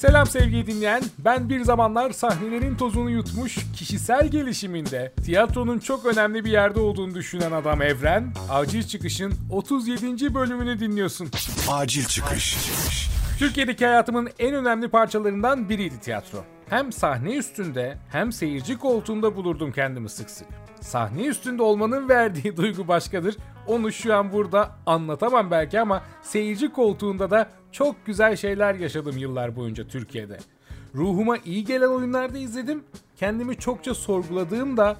Selam sevgili dinleyen. Ben bir zamanlar sahnelerin tozunu yutmuş, kişisel gelişiminde tiyatronun çok önemli bir yerde olduğunu düşünen adam Evren, Acil Çıkış'ın 37. bölümünü dinliyorsun. Acil çıkış. Türkiye'deki hayatımın en önemli parçalarından biriydi tiyatro. Hem sahne üstünde hem seyirci koltuğunda bulurdum kendimi sık sık. Sahne üstünde olmanın verdiği duygu başkadır. Onu şu an burada anlatamam belki ama seyirci koltuğunda da çok güzel şeyler yaşadım yıllar boyunca Türkiye'de. Ruhuma iyi gelen oyunlarda izledim. Kendimi çokça sorguladığım da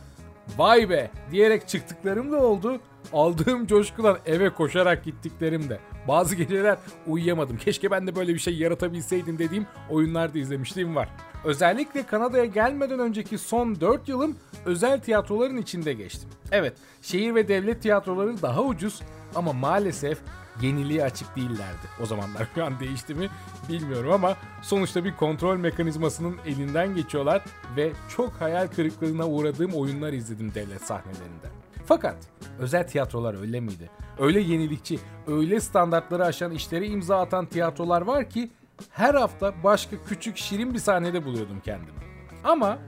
vay be diyerek çıktıklarım da oldu. Aldığım coşkudan eve koşarak gittiklerim de. Bazı geceler uyuyamadım. Keşke ben de böyle bir şey yaratabilseydim dediğim oyunlarda izlemişliğim var. Özellikle Kanada'ya gelmeden önceki son 4 yılım özel tiyatroların içinde geçtim. Evet, şehir ve devlet tiyatroları daha ucuz ama maalesef yeniliğe açık değillerdi. O zamanlar şu an değişti mi bilmiyorum ama sonuçta bir kontrol mekanizmasının elinden geçiyorlar ve çok hayal kırıklığına uğradığım oyunlar izledim devlet sahnelerinde. Fakat özel tiyatrolar öyle miydi? Öyle yenilikçi, öyle standartları aşan işlere imza atan tiyatrolar var ki her hafta başka küçük şirin bir sahnede buluyordum kendimi. Ama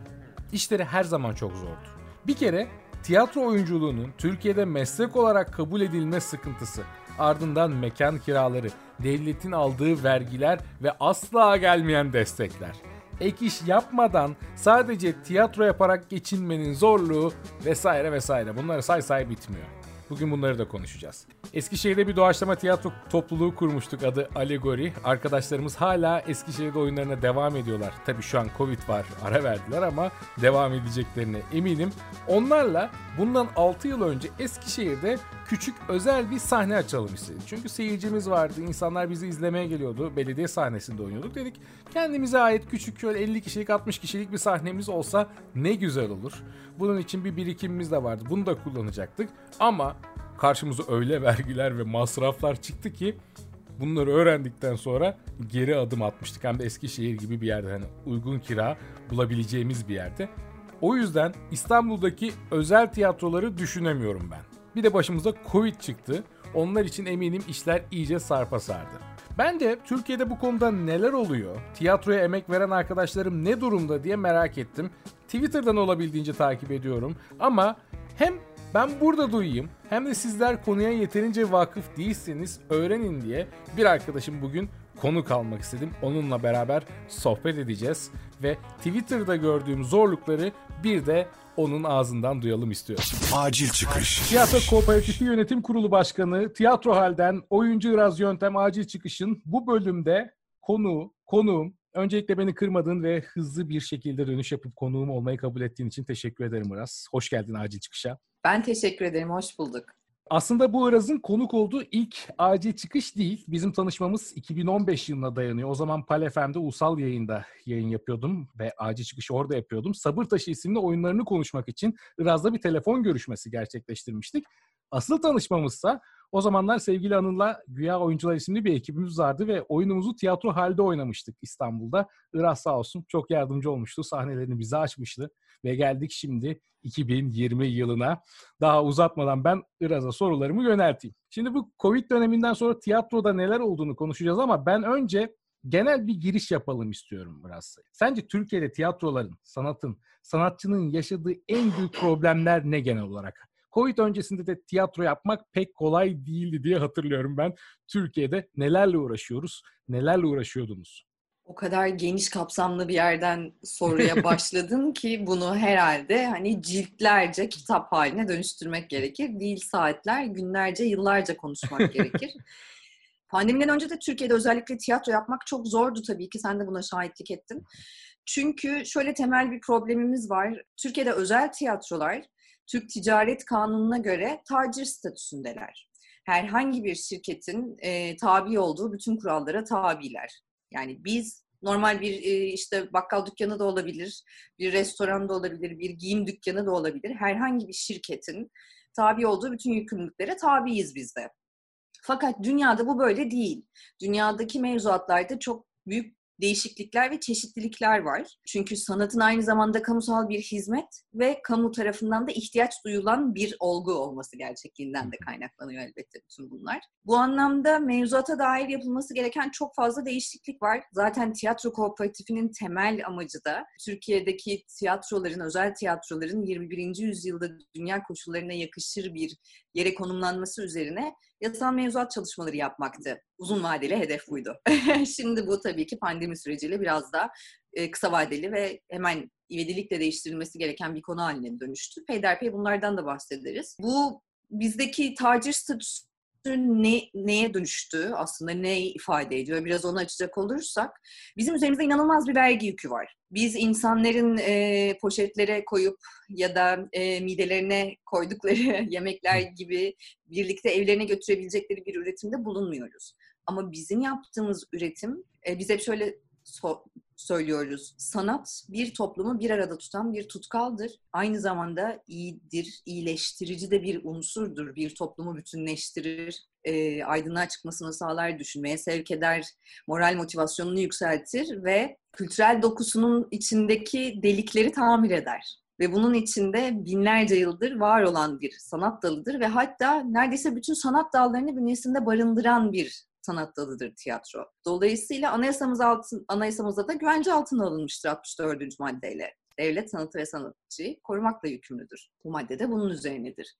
işleri her zaman çok zordu. Bir kere tiyatro oyunculuğunun Türkiye'de meslek olarak kabul edilme sıkıntısı, ardından mekan kiraları, devletin aldığı vergiler ve asla gelmeyen destekler. Ek iş yapmadan sadece tiyatro yaparak geçinmenin zorluğu vesaire vesaire bunları say say bitmiyor. Bugün bunları da konuşacağız. Eskişehir'de bir doğaçlama tiyatro topluluğu kurmuştuk adı Alegori. Arkadaşlarımız hala Eskişehir'de oyunlarına devam ediyorlar. Tabii şu an Covid var ara verdiler ama devam edeceklerine eminim. Onlarla bundan 6 yıl önce Eskişehir'de küçük özel bir sahne açalım istedik. Çünkü seyircimiz vardı, insanlar bizi izlemeye geliyordu. Belediye sahnesinde oynuyorduk dedik. Kendimize ait küçük şöyle 50 kişilik 60 kişilik bir sahnemiz olsa ne güzel olur. Bunun için bir birikimimiz de vardı. Bunu da kullanacaktık. Ama karşımıza öyle vergiler ve masraflar çıktı ki bunları öğrendikten sonra geri adım atmıştık. Hem de Eskişehir gibi bir yerde hani uygun kira bulabileceğimiz bir yerde. O yüzden İstanbul'daki özel tiyatroları düşünemiyorum ben. Bir de başımıza Covid çıktı. Onlar için eminim işler iyice sarpa sardı. Ben de Türkiye'de bu konuda neler oluyor, tiyatroya emek veren arkadaşlarım ne durumda diye merak ettim. Twitter'dan olabildiğince takip ediyorum ama hem ben burada duyayım hem de sizler konuya yeterince vakıf değilseniz öğrenin diye bir arkadaşım bugün konuk almak istedim. Onunla beraber sohbet edeceğiz ve Twitter'da gördüğüm zorlukları bir de onun ağzından duyalım istiyorum. Acil çıkış. Tiyatro Kooperatifi Yönetim Kurulu Başkanı, Tiyatro Hal'den Oyuncu Iraz Yöntem Acil Çıkış'ın bu bölümde konu, konuğum, öncelikle beni kırmadığın ve hızlı bir şekilde dönüş yapıp konuğum olmayı kabul ettiğin için teşekkür ederim Iraz. Hoş geldin Acil Çıkış'a. Ben teşekkür ederim, hoş bulduk. Aslında bu Iraz'ın konuk olduğu ilk acil çıkış değil. Bizim tanışmamız 2015 yılına dayanıyor. O zaman Pal FM'de ulusal yayında yayın yapıyordum ve acil çıkışı orada yapıyordum. Sabır Taşı isimli oyunlarını konuşmak için Iraz'la bir telefon görüşmesi gerçekleştirmiştik. Asıl tanışmamızsa o zamanlar sevgili Anıl'la Güya Oyuncular isimli bir ekibimiz vardı ve oyunumuzu tiyatro halde oynamıştık İstanbul'da. Iraz sağ olsun çok yardımcı olmuştu. Sahnelerini bize açmıştı. Ve geldik şimdi 2020 yılına. Daha uzatmadan ben Iraz'a sorularımı yönelteyim. Şimdi bu Covid döneminden sonra tiyatroda neler olduğunu konuşacağız ama ben önce genel bir giriş yapalım istiyorum biraz. Sence Türkiye'de tiyatroların, sanatın, sanatçının yaşadığı en büyük problemler ne genel olarak? Covid öncesinde de tiyatro yapmak pek kolay değildi diye hatırlıyorum ben. Türkiye'de nelerle uğraşıyoruz, nelerle uğraşıyordunuz? O kadar geniş kapsamlı bir yerden soruya başladın ki bunu herhalde hani ciltlerce kitap haline dönüştürmek gerekir. Değil saatler, günlerce, yıllarca konuşmak gerekir. Pandemiden önce de Türkiye'de özellikle tiyatro yapmak çok zordu tabii ki. Sen de buna şahitlik ettin. Çünkü şöyle temel bir problemimiz var. Türkiye'de özel tiyatrolar Türk Ticaret Kanunu'na göre tacir statüsündeler. Herhangi bir şirketin e, tabi olduğu bütün kurallara tabiler. Yani biz normal bir e, işte bakkal dükkanı da olabilir, bir restoran da olabilir, bir giyim dükkanı da olabilir. Herhangi bir şirketin tabi olduğu bütün yükümlülüklere tabiiz biz de. Fakat dünyada bu böyle değil. Dünyadaki mevzuatlarda çok büyük değişiklikler ve çeşitlilikler var. Çünkü sanatın aynı zamanda kamusal bir hizmet ve kamu tarafından da ihtiyaç duyulan bir olgu olması gerçekliğinden de kaynaklanıyor elbette bütün bunlar. Bu anlamda mevzuata dair yapılması gereken çok fazla değişiklik var. Zaten tiyatro kooperatifinin temel amacı da Türkiye'deki tiyatroların, özel tiyatroların 21. yüzyılda dünya koşullarına yakışır bir yere konumlanması üzerine yasal mevzuat çalışmaları yapmaktı. Uzun vadeli hedef buydu. Şimdi bu tabii ki pandemi süreciyle biraz da e, kısa vadeli ve hemen ivedilikle değiştirilmesi gereken bir konu haline dönüştü. Peyderpey bunlardan da bahsederiz. Bu bizdeki tacir statüsü ne, neye dönüştü aslında ne ifade ediyor biraz onu açacak olursak bizim üzerimizde inanılmaz bir vergi yükü var. Biz insanların e, poşetlere koyup ya da e, midelerine koydukları yemekler gibi birlikte evlerine götürebilecekleri bir üretimde bulunmuyoruz. Ama bizim yaptığımız üretim e, biz hep şöyle so- söylüyoruz. Sanat bir toplumu bir arada tutan bir tutkaldır. Aynı zamanda iyidir, iyileştirici de bir unsurdur. Bir toplumu bütünleştirir, e, aydınlığa çıkmasını sağlar, düşünmeye sevk eder, moral motivasyonunu yükseltir ve kültürel dokusunun içindeki delikleri tamir eder. Ve bunun içinde binlerce yıldır var olan bir sanat dalıdır ve hatta neredeyse bütün sanat dallarını bünyesinde barındıran bir sanat dalıdır tiyatro. Dolayısıyla anayasamız altın, anayasamızda da güvence altına alınmıştır 64. maddeyle. Devlet sanatı ve sanatçıyı korumakla yükümlüdür. Bu madde de bunun üzerinedir.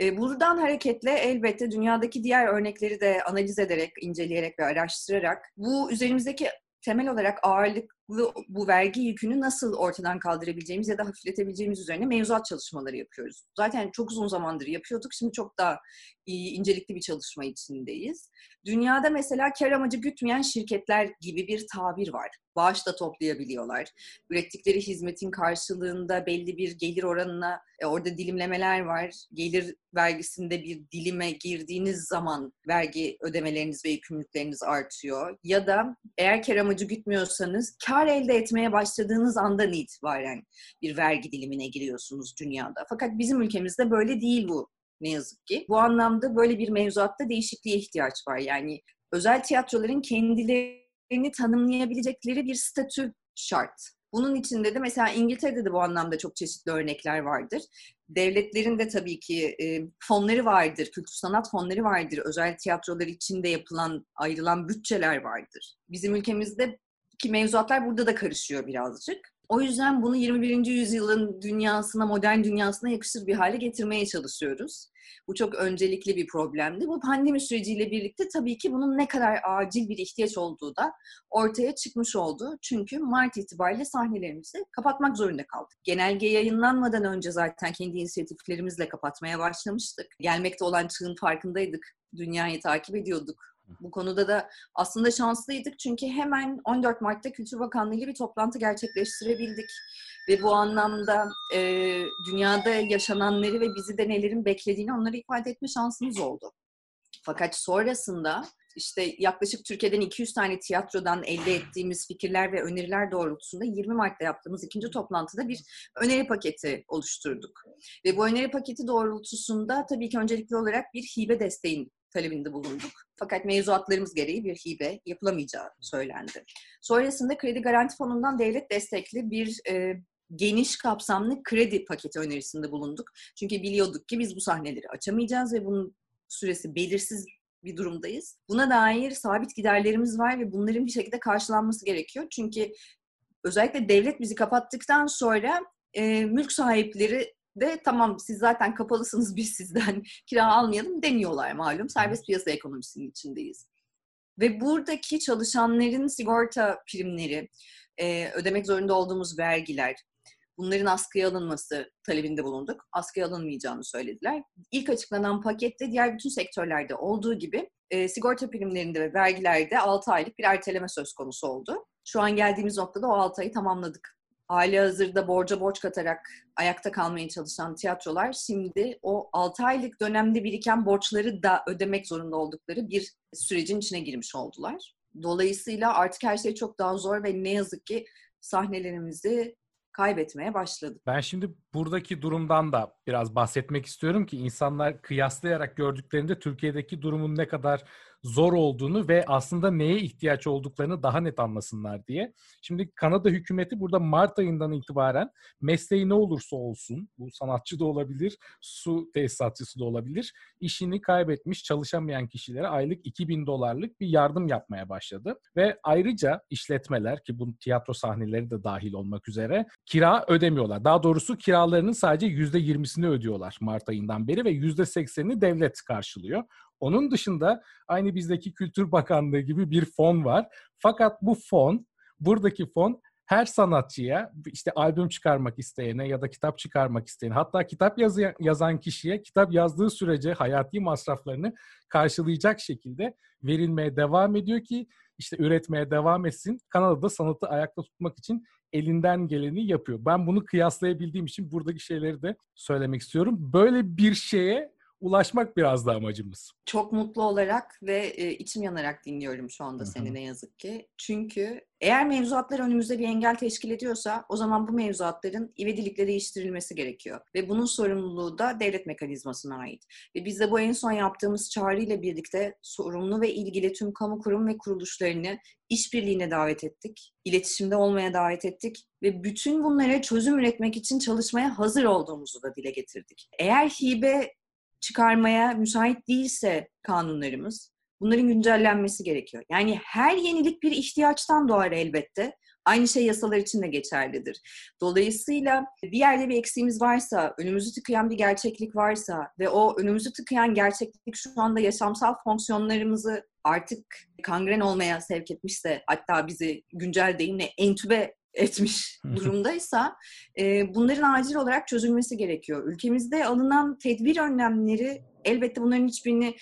E, buradan hareketle elbette dünyadaki diğer örnekleri de analiz ederek, inceleyerek ve araştırarak bu üzerimizdeki temel olarak ağırlıklı bu vergi yükünü nasıl ortadan kaldırabileceğimiz ya da hafifletebileceğimiz üzerine mevzuat çalışmaları yapıyoruz. Zaten çok uzun zamandır yapıyorduk. Şimdi çok daha iyi, incelikli bir çalışma içindeyiz. Dünyada mesela kar amacı gütmeyen şirketler gibi bir tabir var. Bağış da toplayabiliyorlar. Ürettikleri hizmetin karşılığında belli bir gelir oranına e, orada dilimlemeler var. Gelir vergisinde bir dilime girdiğiniz zaman vergi ödemeleriniz ve yükümlülükleriniz artıyor. Ya da eğer kar amacı gütmüyorsanız kar elde etmeye başladığınız andan itibaren bir vergi dilimine giriyorsunuz dünyada. Fakat bizim ülkemizde böyle değil bu ne yazık ki. Bu anlamda böyle bir mevzuatta değişikliğe ihtiyaç var. Yani özel tiyatroların kendilerini tanımlayabilecekleri bir statü şart. Bunun içinde de mesela İngiltere'de de bu anlamda çok çeşitli örnekler vardır. Devletlerin de tabii ki e, fonları vardır, kültür sanat fonları vardır. Özel tiyatrolar için de yapılan, ayrılan bütçeler vardır. Bizim ülkemizde ki mevzuatlar burada da karışıyor birazcık. O yüzden bunu 21. yüzyılın dünyasına, modern dünyasına yakışır bir hale getirmeye çalışıyoruz. Bu çok öncelikli bir problemdi. Bu pandemi süreciyle birlikte tabii ki bunun ne kadar acil bir ihtiyaç olduğu da ortaya çıkmış oldu. Çünkü Mart itibariyle sahnelerimizi kapatmak zorunda kaldık. Genelge yayınlanmadan önce zaten kendi inisiyatiflerimizle kapatmaya başlamıştık. Gelmekte olan çığın farkındaydık. Dünyayı takip ediyorduk bu konuda da aslında şanslıydık çünkü hemen 14 Mart'ta Kültür Bakanlığı ile bir toplantı gerçekleştirebildik. Ve bu anlamda e, dünyada yaşananları ve bizi de nelerin beklediğini onları ifade etme şansımız oldu. Fakat sonrasında işte yaklaşık Türkiye'den 200 tane tiyatrodan elde ettiğimiz fikirler ve öneriler doğrultusunda 20 Mart'ta yaptığımız ikinci toplantıda bir öneri paketi oluşturduk. Ve bu öneri paketi doğrultusunda tabii ki öncelikli olarak bir hibe desteğin talebinde bulunduk. Fakat mevzuatlarımız gereği bir hibe yapılamayacağı söylendi. Sonrasında Kredi Garanti Fonu'ndan devlet destekli bir e, geniş kapsamlı kredi paketi önerisinde bulunduk. Çünkü biliyorduk ki biz bu sahneleri açamayacağız ve bunun süresi belirsiz bir durumdayız. Buna dair sabit giderlerimiz var ve bunların bir şekilde karşılanması gerekiyor. Çünkü özellikle devlet bizi kapattıktan sonra e, mülk sahipleri de tamam siz zaten kapalısınız biz sizden kira almayalım demiyorlar malum. Serbest piyasa ekonomisinin içindeyiz. Ve buradaki çalışanların sigorta primleri, e, ödemek zorunda olduğumuz vergiler, bunların askıya alınması talebinde bulunduk. Askıya alınmayacağını söylediler. İlk açıklanan pakette diğer bütün sektörlerde olduğu gibi e, sigorta primlerinde ve vergilerde 6 aylık bir erteleme söz konusu oldu. Şu an geldiğimiz noktada o 6 ayı tamamladık hali hazırda borca borç katarak ayakta kalmaya çalışan tiyatrolar şimdi o 6 aylık dönemde biriken borçları da ödemek zorunda oldukları bir sürecin içine girmiş oldular. Dolayısıyla artık her şey çok daha zor ve ne yazık ki sahnelerimizi kaybetmeye başladık. Ben şimdi buradaki durumdan da biraz bahsetmek istiyorum ki insanlar kıyaslayarak gördüklerinde Türkiye'deki durumun ne kadar zor olduğunu ve aslında neye ihtiyaç olduklarını daha net anlasınlar diye. Şimdi Kanada hükümeti burada Mart ayından itibaren mesleği ne olursa olsun, bu sanatçı da olabilir, su tesisatçısı da olabilir, işini kaybetmiş çalışamayan kişilere aylık 2000 dolarlık bir yardım yapmaya başladı. Ve ayrıca işletmeler ki bu tiyatro sahneleri de dahil olmak üzere kira ödemiyorlar. Daha doğrusu kiralarının sadece %20'sini ödüyorlar Mart ayından beri ve %80'ini devlet karşılıyor. Onun dışında aynı bizdeki Kültür Bakanlığı gibi bir fon var. Fakat bu fon, buradaki fon her sanatçıya işte albüm çıkarmak isteyene ya da kitap çıkarmak isteyene hatta kitap yazı, yazan kişiye kitap yazdığı sürece hayati masraflarını karşılayacak şekilde verilmeye devam ediyor ki işte üretmeye devam etsin. Kanada'da sanatı ayakta tutmak için elinden geleni yapıyor. Ben bunu kıyaslayabildiğim için buradaki şeyleri de söylemek istiyorum. Böyle bir şeye ulaşmak biraz da amacımız. Çok mutlu olarak ve e, içim yanarak dinliyorum şu anda seni ne yazık ki. Çünkü eğer mevzuatlar önümüzde bir engel teşkil ediyorsa o zaman bu mevzuatların ivedilikle değiştirilmesi gerekiyor. Ve bunun sorumluluğu da devlet mekanizmasına ait. Ve biz de bu en son yaptığımız çağrıyla birlikte sorumlu ve ilgili tüm kamu kurum ve kuruluşlarını işbirliğine davet ettik. İletişimde olmaya davet ettik ve bütün bunlara çözüm üretmek için çalışmaya hazır olduğumuzu da dile getirdik. Eğer hibe çıkarmaya müsait değilse kanunlarımız bunların güncellenmesi gerekiyor. Yani her yenilik bir ihtiyaçtan doğar elbette. Aynı şey yasalar için de geçerlidir. Dolayısıyla bir yerde bir eksiğimiz varsa, önümüzü tıkayan bir gerçeklik varsa ve o önümüzü tıkayan gerçeklik şu anda yaşamsal fonksiyonlarımızı artık kangren olmaya sevk etmişse, hatta bizi güncel deyimle entübe etmiş durumdaysa e, bunların acil olarak çözülmesi gerekiyor. Ülkemizde alınan tedbir önlemleri elbette bunların hiçbirini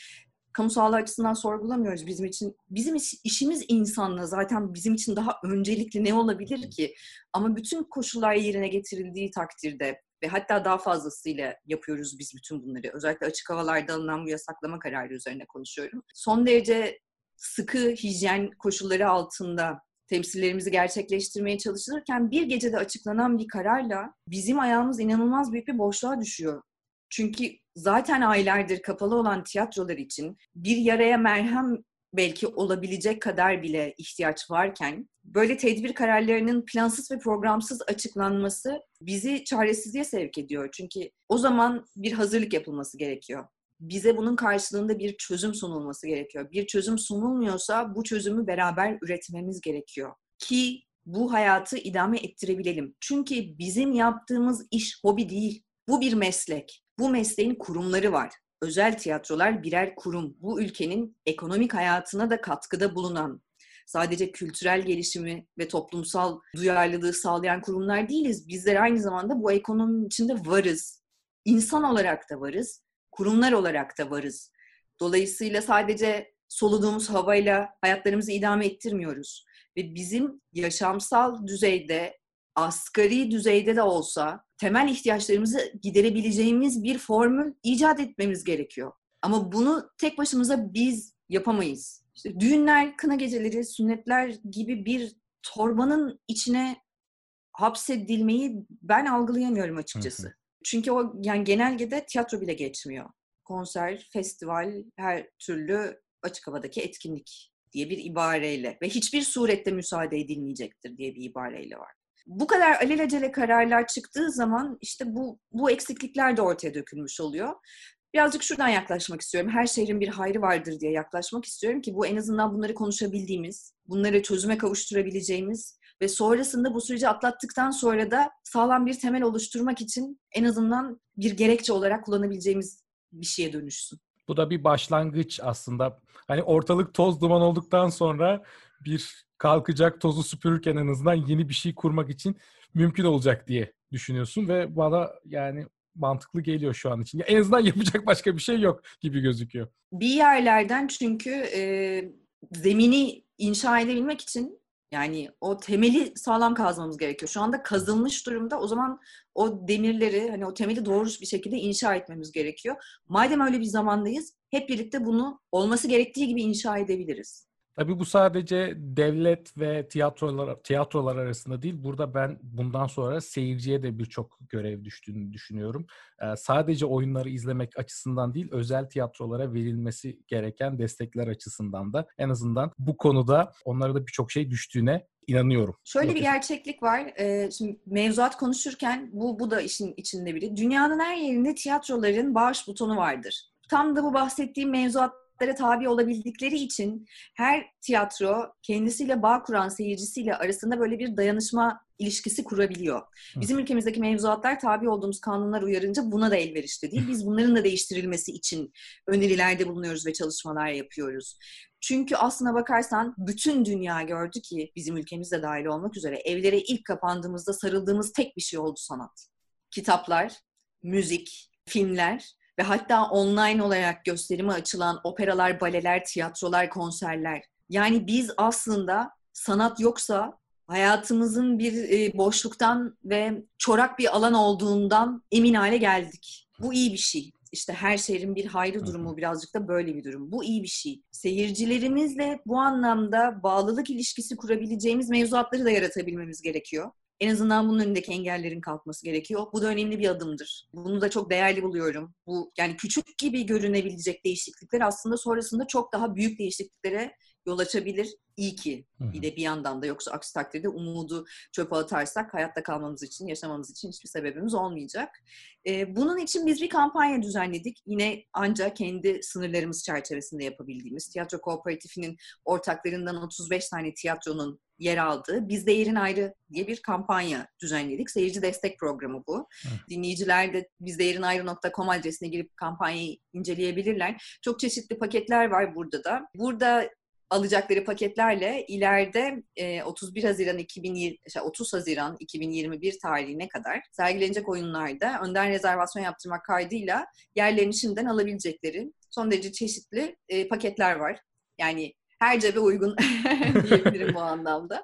kamu sağlığı açısından sorgulamıyoruz bizim için. Bizim işimiz insanla zaten bizim için daha öncelikli ne olabilir ki? Ama bütün koşullar yerine getirildiği takdirde ve hatta daha fazlasıyla yapıyoruz biz bütün bunları. Özellikle açık havalarda alınan bu yasaklama kararı üzerine konuşuyorum. Son derece sıkı hijyen koşulları altında temsillerimizi gerçekleştirmeye çalışılırken bir gecede açıklanan bir kararla bizim ayağımız inanılmaz büyük bir boşluğa düşüyor. Çünkü zaten aylardır kapalı olan tiyatrolar için bir yaraya merhem belki olabilecek kadar bile ihtiyaç varken böyle tedbir kararlarının plansız ve programsız açıklanması bizi çaresizliğe sevk ediyor. Çünkü o zaman bir hazırlık yapılması gerekiyor bize bunun karşılığında bir çözüm sunulması gerekiyor. Bir çözüm sunulmuyorsa bu çözümü beraber üretmemiz gerekiyor. Ki bu hayatı idame ettirebilelim. Çünkü bizim yaptığımız iş hobi değil. Bu bir meslek. Bu mesleğin kurumları var. Özel tiyatrolar birer kurum. Bu ülkenin ekonomik hayatına da katkıda bulunan, sadece kültürel gelişimi ve toplumsal duyarlılığı sağlayan kurumlar değiliz. Bizler aynı zamanda bu ekonominin içinde varız. İnsan olarak da varız kurumlar olarak da varız. Dolayısıyla sadece soluduğumuz havayla hayatlarımızı idame ettirmiyoruz. Ve bizim yaşamsal düzeyde, asgari düzeyde de olsa temel ihtiyaçlarımızı giderebileceğimiz bir formül icat etmemiz gerekiyor. Ama bunu tek başımıza biz yapamayız. İşte düğünler, kına geceleri, sünnetler gibi bir torbanın içine hapsedilmeyi ben algılayamıyorum açıkçası. Çünkü o yani genelgede tiyatro bile geçmiyor. Konser, festival, her türlü açık havadaki etkinlik diye bir ibareyle ve hiçbir surette müsaade edilmeyecektir diye bir ibareyle var. Bu kadar alelacele kararlar çıktığı zaman işte bu, bu eksiklikler de ortaya dökülmüş oluyor. Birazcık şuradan yaklaşmak istiyorum. Her şehrin bir hayrı vardır diye yaklaşmak istiyorum ki bu en azından bunları konuşabildiğimiz, bunları çözüme kavuşturabileceğimiz ve sonrasında bu süreci atlattıktan sonra da sağlam bir temel oluşturmak için en azından bir gerekçe olarak kullanabileceğimiz bir şeye dönüşsün. Bu da bir başlangıç aslında. Hani ortalık toz duman olduktan sonra bir kalkacak tozu süpürürken en azından yeni bir şey kurmak için mümkün olacak diye düşünüyorsun ve bana yani mantıklı geliyor şu an için. En azından yapacak başka bir şey yok gibi gözüküyor. Bir yerlerden çünkü e, zemini inşa edebilmek için yani o temeli sağlam kazmamız gerekiyor. Şu anda kazılmış durumda. O zaman o demirleri hani o temeli doğru bir şekilde inşa etmemiz gerekiyor. Madem öyle bir zamandayız hep birlikte bunu olması gerektiği gibi inşa edebiliriz. Tabii bu sadece devlet ve tiyatrolar tiyatrolar arasında değil. Burada ben bundan sonra seyirciye de birçok görev düştüğünü düşünüyorum. Ee, sadece oyunları izlemek açısından değil, özel tiyatrolara verilmesi gereken destekler açısından da en azından bu konuda onlara da birçok şey düştüğüne inanıyorum. Şöyle bir gerçeklik var. Ee, şimdi mevzuat konuşurken bu bu da işin içinde biri. Dünyanın her yerinde tiyatroların bağış butonu vardır. Tam da bu bahsettiğim mevzuat tabi olabildikleri için her tiyatro kendisiyle bağ kuran seyircisiyle arasında böyle bir dayanışma ilişkisi kurabiliyor. Bizim ülkemizdeki mevzuatlar tabi olduğumuz kanunlar uyarınca buna da elverişli değil. Biz bunların da değiştirilmesi için önerilerde bulunuyoruz ve çalışmalar yapıyoruz. Çünkü aslına bakarsan bütün dünya gördü ki bizim ülkemizde dahil olmak üzere evlere ilk kapandığımızda sarıldığımız tek bir şey oldu sanat. Kitaplar, müzik, filmler ve hatta online olarak gösterime açılan operalar, baleler, tiyatrolar, konserler. Yani biz aslında sanat yoksa hayatımızın bir e, boşluktan ve çorak bir alan olduğundan emin hale geldik. Bu iyi bir şey. İşte her şehrin bir hayrı durumu birazcık da böyle bir durum. Bu iyi bir şey. Seyircilerimizle bu anlamda bağlılık ilişkisi kurabileceğimiz mevzuatları da yaratabilmemiz gerekiyor. En azından bunun önündeki engellerin kalkması gerekiyor. Bu da önemli bir adımdır. Bunu da çok değerli buluyorum. Bu yani küçük gibi görünebilecek değişiklikler aslında sonrasında çok daha büyük değişikliklere yol açabilir. İyi ki bir de bir yandan da yoksa aksi takdirde umudu çöpe atarsak hayatta kalmamız için, yaşamamız için hiçbir sebebimiz olmayacak. Ee, bunun için biz bir kampanya düzenledik. Yine ancak kendi sınırlarımız çerçevesinde yapabildiğimiz. Tiyatro Kooperatifinin ortaklarından 35 tane tiyatronun yer aldığı Bizde Yerin Ayrı diye bir kampanya düzenledik. Seyirci destek programı bu. Hı. Dinleyiciler de bizdeyerinayrı.com adresine girip kampanyayı inceleyebilirler. Çok çeşitli paketler var burada da. Burada alacakları paketlerle ileride 31 Haziran 2020 30 Haziran 2021 tarihine kadar sergilenecek oyunlarda önden rezervasyon yaptırmak kaydıyla yerlerini şimdiden alabilecekleri son derece çeşitli paketler var. Yani her cebe uygun diyebilirim bu anlamda.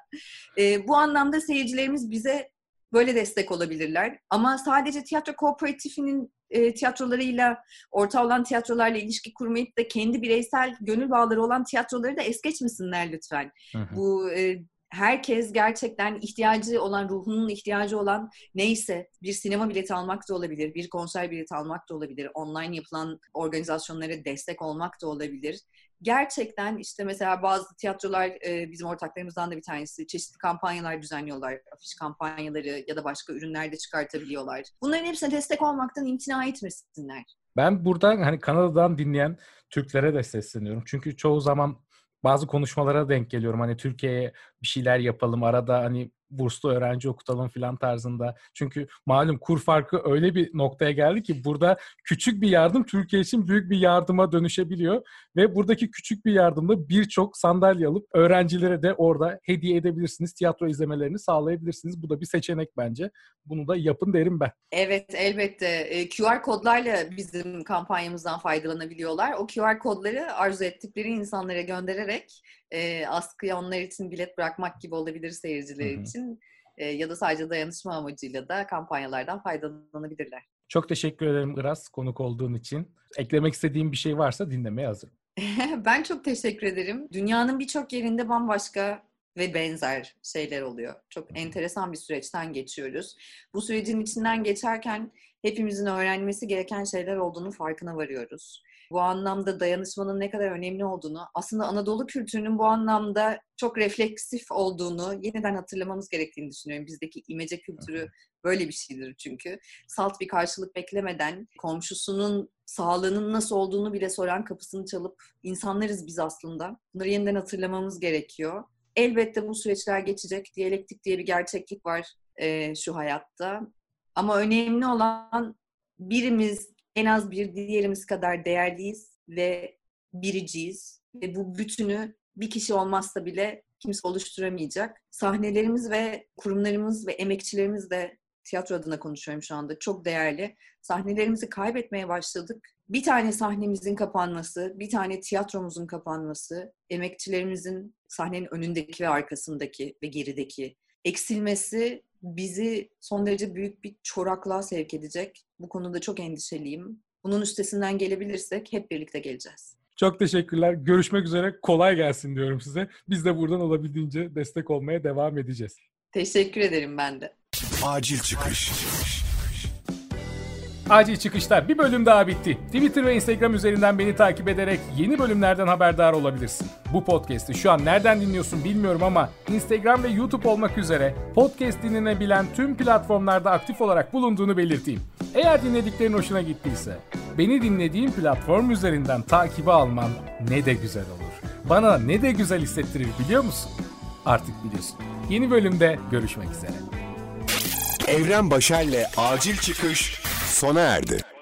bu anlamda seyircilerimiz bize böyle destek olabilirler. Ama sadece tiyatro kooperatifinin e, tiyatrolarıyla, orta olan tiyatrolarla ilişki kurmayıp da kendi bireysel gönül bağları olan tiyatroları da es geçmesinler lütfen. Hı hı. Bu e, herkes gerçekten ihtiyacı olan, ruhunun ihtiyacı olan neyse bir sinema bileti almak da olabilir, bir konser bileti almak da olabilir, online yapılan organizasyonlara destek olmak da olabilir gerçekten işte mesela bazı tiyatrolar e, bizim ortaklarımızdan da bir tanesi çeşitli kampanyalar düzenliyorlar. Afiş kampanyaları ya da başka ürünler de çıkartabiliyorlar. Bunların hepsine destek olmaktan imtina etmesinler. Ben buradan hani Kanada'dan dinleyen Türklere de sesleniyorum. Çünkü çoğu zaman bazı konuşmalara denk geliyorum. Hani Türkiye'ye bir şeyler yapalım arada hani burslu öğrenci okutalım filan tarzında. Çünkü malum kur farkı öyle bir noktaya geldi ki burada küçük bir yardım Türkiye için büyük bir yardıma dönüşebiliyor ve buradaki küçük bir yardımla birçok sandalye alıp öğrencilere de orada hediye edebilirsiniz. Tiyatro izlemelerini sağlayabilirsiniz. Bu da bir seçenek bence. Bunu da yapın derim ben. Evet elbette. QR kodlarla bizim kampanyamızdan faydalanabiliyorlar. O QR kodları arzu ettikleri insanlara göndererek askıya onlar için bilet bırakmak gibi olabilir seyirciler Hı-hı. için. E, ya da sadece dayanışma amacıyla da kampanyalardan faydalanabilirler. Çok teşekkür ederim Iras konuk olduğun için. Eklemek istediğim bir şey varsa dinlemeye hazırım. ben çok teşekkür ederim. Dünyanın birçok yerinde bambaşka ve benzer şeyler oluyor. Çok enteresan bir süreçten geçiyoruz. Bu sürecin içinden geçerken hepimizin öğrenmesi gereken şeyler olduğunu farkına varıyoruz bu anlamda dayanışmanın ne kadar önemli olduğunu, aslında Anadolu kültürünün bu anlamda çok refleksif olduğunu yeniden hatırlamamız gerektiğini düşünüyorum. Bizdeki imece kültürü böyle bir şeydir çünkü. Salt bir karşılık beklemeden komşusunun sağlığının nasıl olduğunu bile soran kapısını çalıp insanlarız biz aslında. Bunları yeniden hatırlamamız gerekiyor. Elbette bu süreçler geçecek. Diyalektik diye bir gerçeklik var e, şu hayatta. Ama önemli olan birimiz en az bir diğerimiz kadar değerliyiz ve biriciyiz. Ve bu bütünü bir kişi olmazsa bile kimse oluşturamayacak. Sahnelerimiz ve kurumlarımız ve emekçilerimiz de tiyatro adına konuşuyorum şu anda. Çok değerli. Sahnelerimizi kaybetmeye başladık. Bir tane sahnemizin kapanması, bir tane tiyatromuzun kapanması, emekçilerimizin sahnenin önündeki ve arkasındaki ve gerideki eksilmesi bizi son derece büyük bir çoraklığa sevk edecek. Bu konuda çok endişeliyim. Bunun üstesinden gelebilirsek hep birlikte geleceğiz. Çok teşekkürler. Görüşmek üzere. Kolay gelsin diyorum size. Biz de buradan olabildiğince destek olmaya devam edeceğiz. Teşekkür ederim ben de. Acil çıkış. Acil çıkışlar bir bölüm daha bitti. Twitter ve Instagram üzerinden beni takip ederek yeni bölümlerden haberdar olabilirsin. Bu podcast'i şu an nereden dinliyorsun bilmiyorum ama Instagram ve YouTube olmak üzere podcast dinlenebilen tüm platformlarda aktif olarak bulunduğunu belirteyim. Eğer dinlediklerin hoşuna gittiyse beni dinlediğin platform üzerinden takibi alman ne de güzel olur. Bana ne de güzel hissettirir biliyor musun? Artık biliyorsun. Yeni bölümde görüşmek üzere. Evren Başer'le acil çıkış sona erdi.